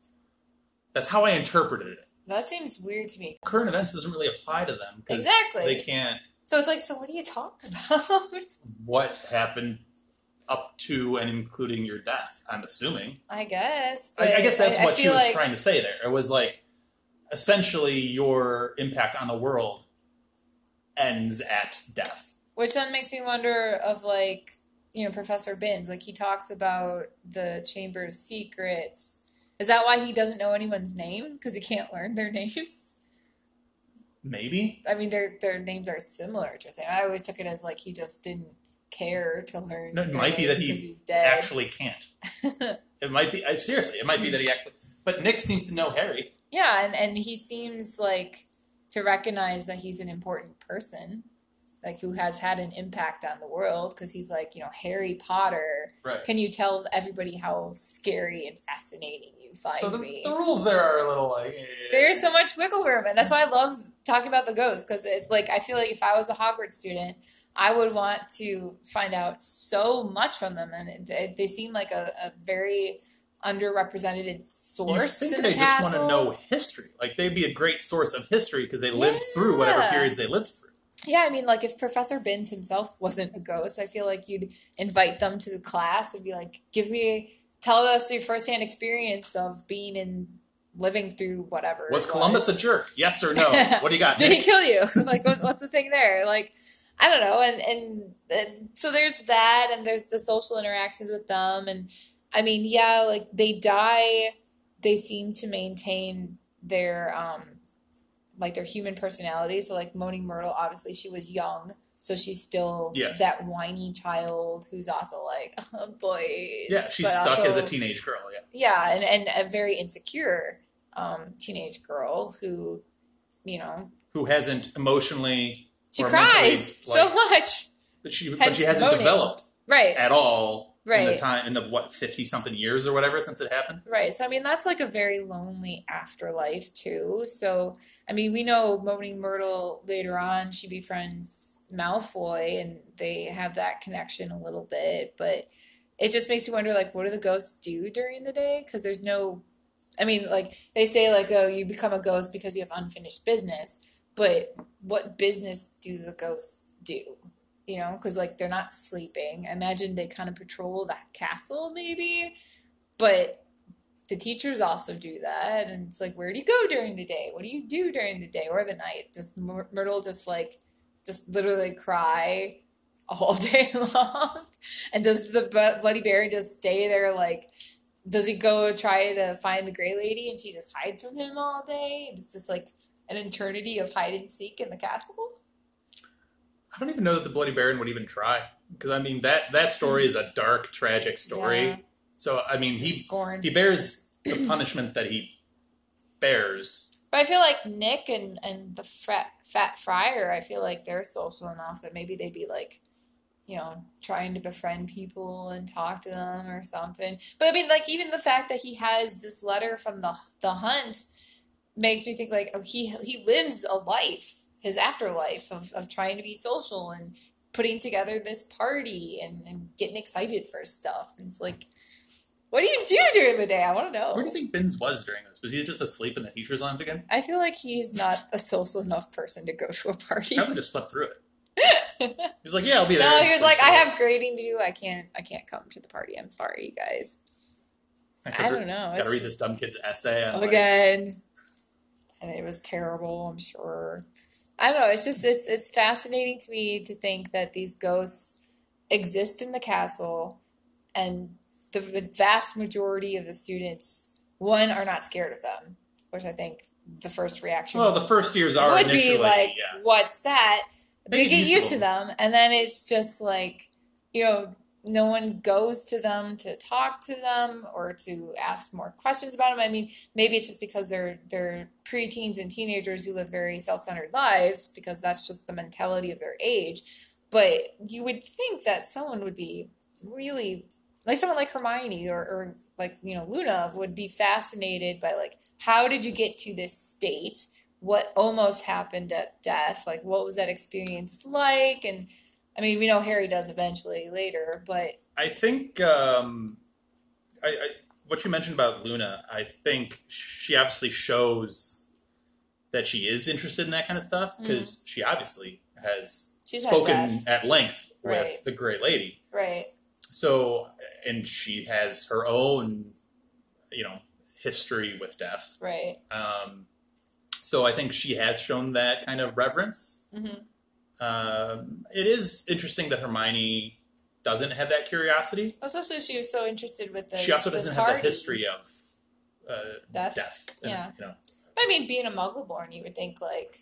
[SPEAKER 3] That's how I interpreted it.
[SPEAKER 4] That seems weird to me.
[SPEAKER 3] Current events doesn't really apply to them
[SPEAKER 4] Exactly.
[SPEAKER 3] they can't.
[SPEAKER 4] So it's like, so what do you talk about?
[SPEAKER 3] What happened up to and including your death? I'm assuming.
[SPEAKER 4] I guess.
[SPEAKER 3] I, I guess that's
[SPEAKER 4] I- I
[SPEAKER 3] what she was
[SPEAKER 4] like-
[SPEAKER 3] trying to say there. It was like essentially your impact on the world ends at death.
[SPEAKER 4] Which then makes me wonder of like, you know, Professor Binns. Like he talks about the chamber's secrets. Is that why he doesn't know anyone's name? Because he can't learn their names.
[SPEAKER 3] Maybe.
[SPEAKER 4] I mean, their their names are similar to his name. I always took it as like he just didn't care to learn.
[SPEAKER 3] No, it might be that he
[SPEAKER 4] 'cause he's dead.
[SPEAKER 3] actually can't. it might be. I, seriously, it might be that he actually. But Nick seems to know Harry.
[SPEAKER 4] yeah, and and he seems like to recognize that he's an important person, like who has had an impact on the world. Because he's like, you know, Harry Potter.
[SPEAKER 3] Right.
[SPEAKER 4] Can you tell everybody how scary and fascinating you find
[SPEAKER 3] So the,
[SPEAKER 4] me?
[SPEAKER 3] the rules there are a little like. eh.
[SPEAKER 4] There's so much wiggle room, and that's why I love talking about the ghosts because it like I feel like if I was a Hogwarts student, I would want to find out so much from them, and they, they seem like a, a very underrepresented
[SPEAKER 3] You
[SPEAKER 4] source
[SPEAKER 3] think
[SPEAKER 4] in
[SPEAKER 3] they
[SPEAKER 4] the
[SPEAKER 3] just want to know history? Like they'd be a great source of history because they lived through whatever periods they lived through.
[SPEAKER 4] Yeah, I mean, like if Professor Binns himself wasn't a ghost, I feel like you'd invite them to the class and be like, "Give me, tell us your firsthand experience of being in." Living through whatever.
[SPEAKER 3] Was Columbus a jerk? Yes or no? What do you got?
[SPEAKER 4] Did he kill you? like, what, what's the thing there? Like, I don't know, and, and and so there's that, and there's the social interactions with them, and I mean, yeah, like they die, they seem to maintain their um, like their human personality. So like Moaning Myrtle, obviously she was young, so she's still
[SPEAKER 3] Yes.
[SPEAKER 4] that whiny child who's also like oh, boys.
[SPEAKER 3] Yeah, she's stuck
[SPEAKER 4] also-
[SPEAKER 3] as a teenage girl. Yeah.
[SPEAKER 4] yeah, and, and a very insecure um, teenage girl who, you know,
[SPEAKER 3] Who hasn't emotionally
[SPEAKER 4] she cries
[SPEAKER 3] mentally,
[SPEAKER 4] so much.
[SPEAKER 3] but she but she hasn't
[SPEAKER 4] moaning.
[SPEAKER 3] developed
[SPEAKER 4] Right,
[SPEAKER 3] at all in the time in the what fifty something years or whatever since it happened.
[SPEAKER 4] right. So I mean, that's like a very lonely afterlife too. So I mean, we know Moaning Myrtle later on she befriends Malfoy, and they have that connection a little bit, but it just makes you wonder, like, what do the ghosts do during the day? Because there's no, I mean, like they say, like, oh, you become a ghost because you have unfinished business, but what business do the ghosts do? You know, because like they're not sleeping. I imagine they kind of patrol that castle, maybe, but the teachers also do that, and it's like, where do you go during the day? What do you do during the day or the night? Does Myr- Myrtle just like, just literally cry all day long? And does the Bloody Baron just stay there? Like, does he go try to find the Gray Lady and she just hides from him all day? It's just like an eternity of hide and seek in the castle.
[SPEAKER 3] I don't even know that the Bloody Baron would even try because I mean that that story is a dark, tragic story.
[SPEAKER 4] Yeah.
[SPEAKER 3] So I mean he
[SPEAKER 4] Scorn.
[SPEAKER 3] he bears the punishment that he bears.
[SPEAKER 4] But I feel like Nick and, and the fat, fat friar, I feel like they're social enough that maybe they'd be like, you know, trying to befriend people and talk to them or something. But I mean, like even the fact that he has this letter from the the hunt makes me think like oh, he he lives a life, his afterlife of, of trying to be social and putting together this party and, and getting excited for stuff. And it's like, what do you do during the day? I want to know.
[SPEAKER 3] Where do you think Binns was during this? Was he just asleep in the teacher's lounge again?
[SPEAKER 4] I feel like he's not a social enough person to go to a party.
[SPEAKER 3] Probably just slept through it. He's like, yeah, I'll be there.
[SPEAKER 4] No, he was like, I have grading to do. I can't. I can't come to the party. I'm sorry, you guys. I don't know.
[SPEAKER 3] Gotta
[SPEAKER 4] It's-
[SPEAKER 3] read this dumb kid's essay. on, like,
[SPEAKER 4] Again, and it was terrible. I'm sure. I don't know. It's just it's it's fascinating to me to think that these ghosts exist in the castle, and the vast majority of the students, one, are not scared of them, which I think the first reaction
[SPEAKER 3] well, the first years are
[SPEAKER 4] would be like,
[SPEAKER 3] yeah.
[SPEAKER 4] what's that?
[SPEAKER 3] They
[SPEAKER 4] They,
[SPEAKER 3] get used to
[SPEAKER 4] them, and then it's just like, you know, no one goes to them to talk to them or to ask more questions about them. I mean, maybe it's just because they're they're preteens and teenagers who live very self-centered lives because that's just the mentality of their age. But you would think that someone would be really like someone like Hermione or, or like you know Luna would be fascinated by like how did you get to this state? What almost happened at death? Like what was that experience like? And I mean, we know Harry does eventually later, but
[SPEAKER 3] I think um, I, I, what you mentioned about Luna, I think she obviously shows that she is interested in that kind of stuff because she obviously has
[SPEAKER 4] Mm. She's
[SPEAKER 3] spoken at length with
[SPEAKER 4] Right.
[SPEAKER 3] the Grey Lady.
[SPEAKER 4] right,
[SPEAKER 3] So, and she has her own, you know, history with death.
[SPEAKER 4] right,
[SPEAKER 3] Um, so I think she has shown that kind of reverence.
[SPEAKER 4] Mhm.
[SPEAKER 3] Um, it is interesting that Hermione doesn't have that curiosity.
[SPEAKER 4] especially if she was so interested with this.
[SPEAKER 3] she also doesn't have the history of uh,
[SPEAKER 4] Death?
[SPEAKER 3] death. And,
[SPEAKER 4] Yeah.
[SPEAKER 3] You know,
[SPEAKER 4] I mean, being a Muggle-born, you would think like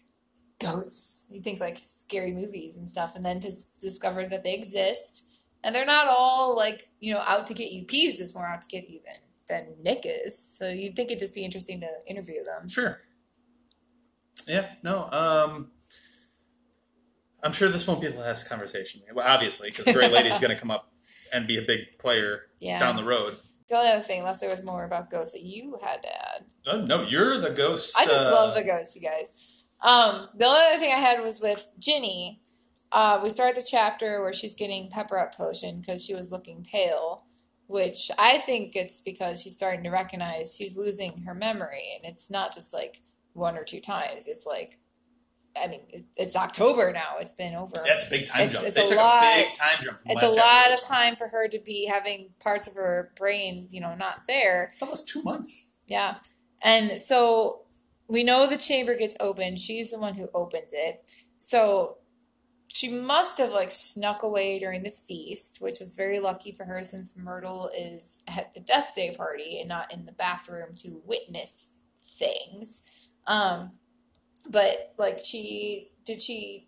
[SPEAKER 4] ghosts. You think like scary movies and stuff, and then to s- discover that they exist, and they're not all like you know out to get you. Peeves is more out to get you than than Nick is. So you'd think it'd just be interesting to interview them.
[SPEAKER 3] sure. Yeah. No. Um, I'm sure this won't be the last conversation. Well, obviously, because Grey is going to come up and be a big player
[SPEAKER 4] Yeah.
[SPEAKER 3] down the road.
[SPEAKER 4] The only other thing, unless there was more about ghosts that you had to add.
[SPEAKER 3] Oh, no, you're the ghost.
[SPEAKER 4] I just
[SPEAKER 3] uh,
[SPEAKER 4] love the ghosts, you guys. Um, the only other thing I had was with Ginny. Uh, we start the chapter where she's getting pepper up potion because she was looking pale, which I think it's because she's starting to recognize she's losing her memory, and it's not just like one or two times. It's like, I mean, it's October now. It's been over.
[SPEAKER 3] That's a big time
[SPEAKER 4] It's-
[SPEAKER 3] jump.
[SPEAKER 4] it's
[SPEAKER 3] they
[SPEAKER 4] a
[SPEAKER 3] took
[SPEAKER 4] lot-
[SPEAKER 3] a big time jump.
[SPEAKER 4] It's a lot of time for her to be having parts of her brain, you know, not there.
[SPEAKER 3] It's almost two months.
[SPEAKER 4] Yeah. And so we know the chamber gets opened. She's the one who opens it. So she must have like snuck away during the feast, which was very lucky for her since Myrtle is at the death day party and not in the bathroom to witness things. Um, but like she did she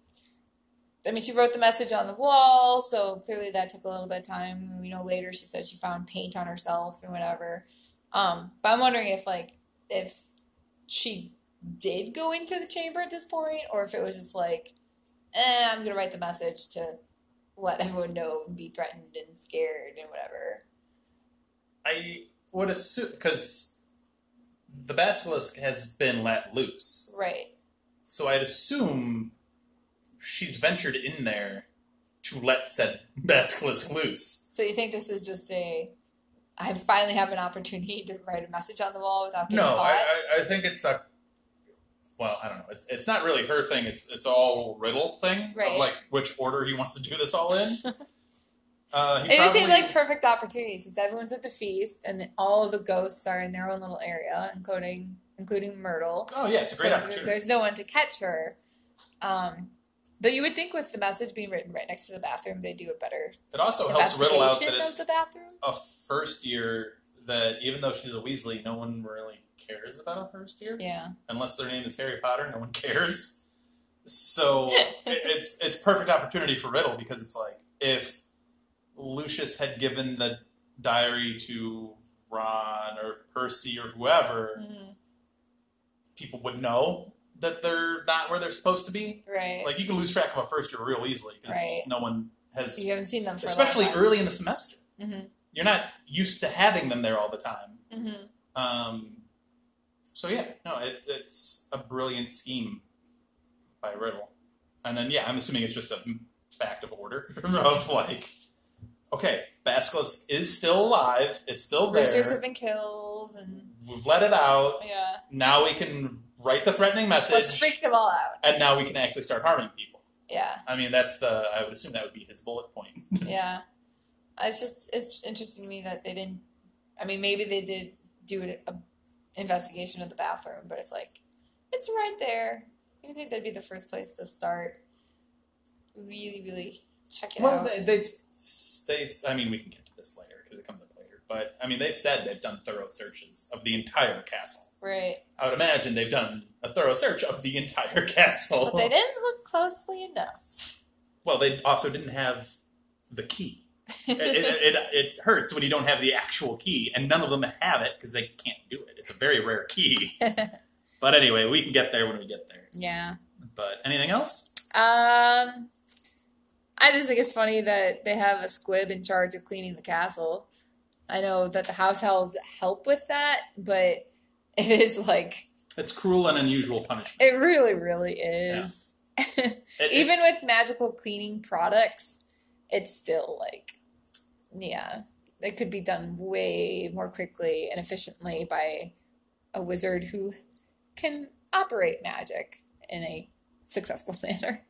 [SPEAKER 4] I mean, she wrote the message on the wall, so clearly that took a little bit of time. We know later she said she found paint on herself and whatever. Um, but I'm wondering if like if she did go into the chamber at this point, or if it was just like, eh, I'm gonna write the message to let everyone know and be threatened and scared and whatever.
[SPEAKER 3] I would assume because the basilisk has been let loose,
[SPEAKER 4] Right.
[SPEAKER 3] So I'd assume she's ventured in there to let said basilisk loose.
[SPEAKER 4] So you think this is just a I finally have an opportunity to write a message on the wall without getting
[SPEAKER 3] No,
[SPEAKER 4] caught?
[SPEAKER 3] I, I, I think it's a. Well, I don't know. It's it's not really her thing. It's it's all Riddle thing.
[SPEAKER 4] Right.
[SPEAKER 3] Like which order he wants to do this all in. uh,
[SPEAKER 4] It just seems like perfect opportunity since everyone's at the feast and all of the ghosts are in their own little area, including including Myrtle.
[SPEAKER 3] Oh yeah, it's a great
[SPEAKER 4] So
[SPEAKER 3] opportunity.
[SPEAKER 4] There's no one to catch her. Um, but you would think with the message being written right next to the bathroom, they do a better
[SPEAKER 3] It also helps Riddle out that it's
[SPEAKER 4] the bathroom.
[SPEAKER 3] a first year that even though she's a Weasley, no one really cares about a first year
[SPEAKER 4] Yeah,
[SPEAKER 3] unless their name is Harry Potter. No one cares. So it, it's it's perfect opportunity for Riddle because it's like if Lucius had given the diary to Ron or Percy or whoever,
[SPEAKER 4] Mhm.
[SPEAKER 3] People would know that they're not where they're supposed to be.
[SPEAKER 4] right.
[SPEAKER 3] Like you can lose track of a first year real easily because
[SPEAKER 4] Right.
[SPEAKER 3] no one has,
[SPEAKER 4] you haven't seen them for
[SPEAKER 3] especially
[SPEAKER 4] a long time.
[SPEAKER 3] early in the semester.
[SPEAKER 4] hmm
[SPEAKER 3] You're not used to having them there all the time.
[SPEAKER 4] hmm
[SPEAKER 3] Um, so yeah, no, it, it's a brilliant scheme by Riddle. And then yeah, I'm assuming it's just a fact of order of like, okay, Basilisk is still alive. It's still
[SPEAKER 4] Roosters
[SPEAKER 3] there.
[SPEAKER 4] have been killed, and
[SPEAKER 3] We've let it out.
[SPEAKER 4] yeah,
[SPEAKER 3] Now we can write the threatening message,
[SPEAKER 4] let's freak them all out.
[SPEAKER 3] and now we can actually start harming people.
[SPEAKER 4] Yeah,
[SPEAKER 3] I mean, that's the. I would assume that would be his bullet point.
[SPEAKER 4] yeah. It's just it's interesting to me that they didn't. I mean, maybe they did do an investigation of the bathroom, but it's like it's right there. You think that'd be the first place to start? Really, really check it
[SPEAKER 3] Well,
[SPEAKER 4] out.
[SPEAKER 3] they, they've, they've. I mean, we can get to this later because it comes. But I mean, they've said they've done thorough searches of the entire castle.
[SPEAKER 4] right,
[SPEAKER 3] I would imagine they've done a thorough search of the entire castle.
[SPEAKER 4] but they didn't look closely enough.
[SPEAKER 3] Well, they also didn't have the key. it, it, it, it hurts when you don't have the actual key, and none of them have it because they can't do it. It's a very rare key. but anyway, we can get there when we get there.
[SPEAKER 4] yeah.
[SPEAKER 3] But anything else?
[SPEAKER 4] Um, I just think it's funny that they have a squib in charge of cleaning the castle. I know that the house elves help with that, but it is like
[SPEAKER 3] It's cruel and unusual punishment.
[SPEAKER 4] it really, really is.
[SPEAKER 3] It- it-
[SPEAKER 4] Even with magical cleaning products, it's still like, yeah, it could be done way more quickly and efficiently by a wizard who can operate magic in a successful manner.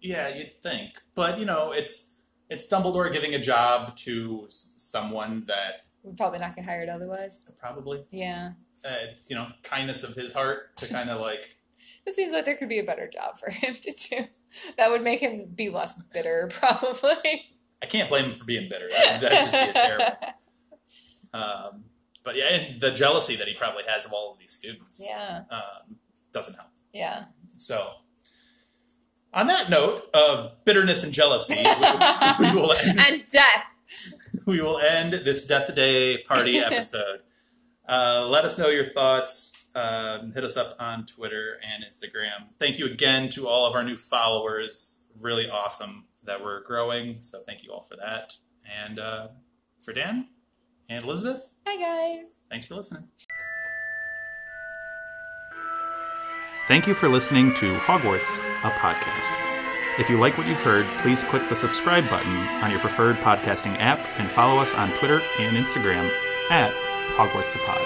[SPEAKER 3] Yeah, you'd think, but you know, it's it's Dumbledore giving a job to someone that
[SPEAKER 4] Would probably not get hired otherwise.
[SPEAKER 3] probably
[SPEAKER 4] Yeah.
[SPEAKER 3] uh, it's you know kindness of his heart to kind of like
[SPEAKER 4] It seems like there could be a better job for him to do. That would make him be less bitter, probably.
[SPEAKER 3] I can't blame him for being bitter. That would just be terrible. Um, but yeah, and the jealousy that he probably has of all of these students
[SPEAKER 4] yeah,
[SPEAKER 3] um, doesn't help.
[SPEAKER 4] yeah.
[SPEAKER 3] So, on that note of bitterness and jealousy, we, we will end,
[SPEAKER 4] And death.
[SPEAKER 3] we will end this Death Day party episode. Uh, let us know your thoughts. Um, hit us up on Twitter and Instagram. Thank you again to all of our new followers. Really awesome that we're growing. So thank you all for that. And uh, for Dan and Elizabeth,
[SPEAKER 4] Hi, guys.
[SPEAKER 3] thanks for listening. Thank you for listening to Hogwarts, a podcast. If you like what you've heard, please click the subscribe button on your preferred podcasting app and follow us on Twitter and Instagram at Hogwarts a Pod.